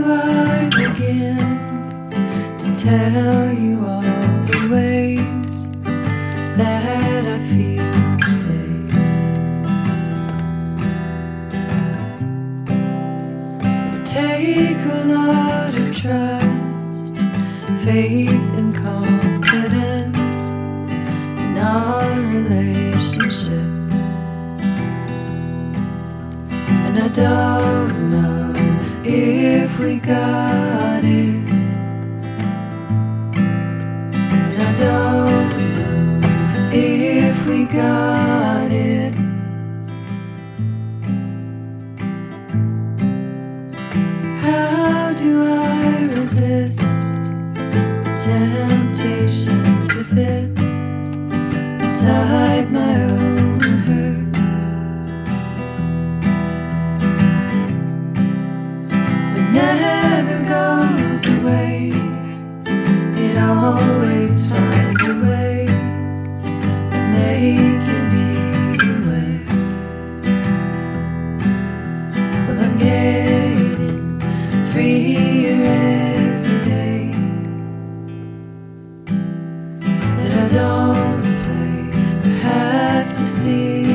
do I begin to tell you all the ways that I feel today? It would take a lot of trust, faith, and confidence in our relationship. And I don't we got it. And I don't know if we got it. How do I resist temptation heaven goes away, it always finds a way of making me. Well, I'm getting freer every day that I don't play or have to see.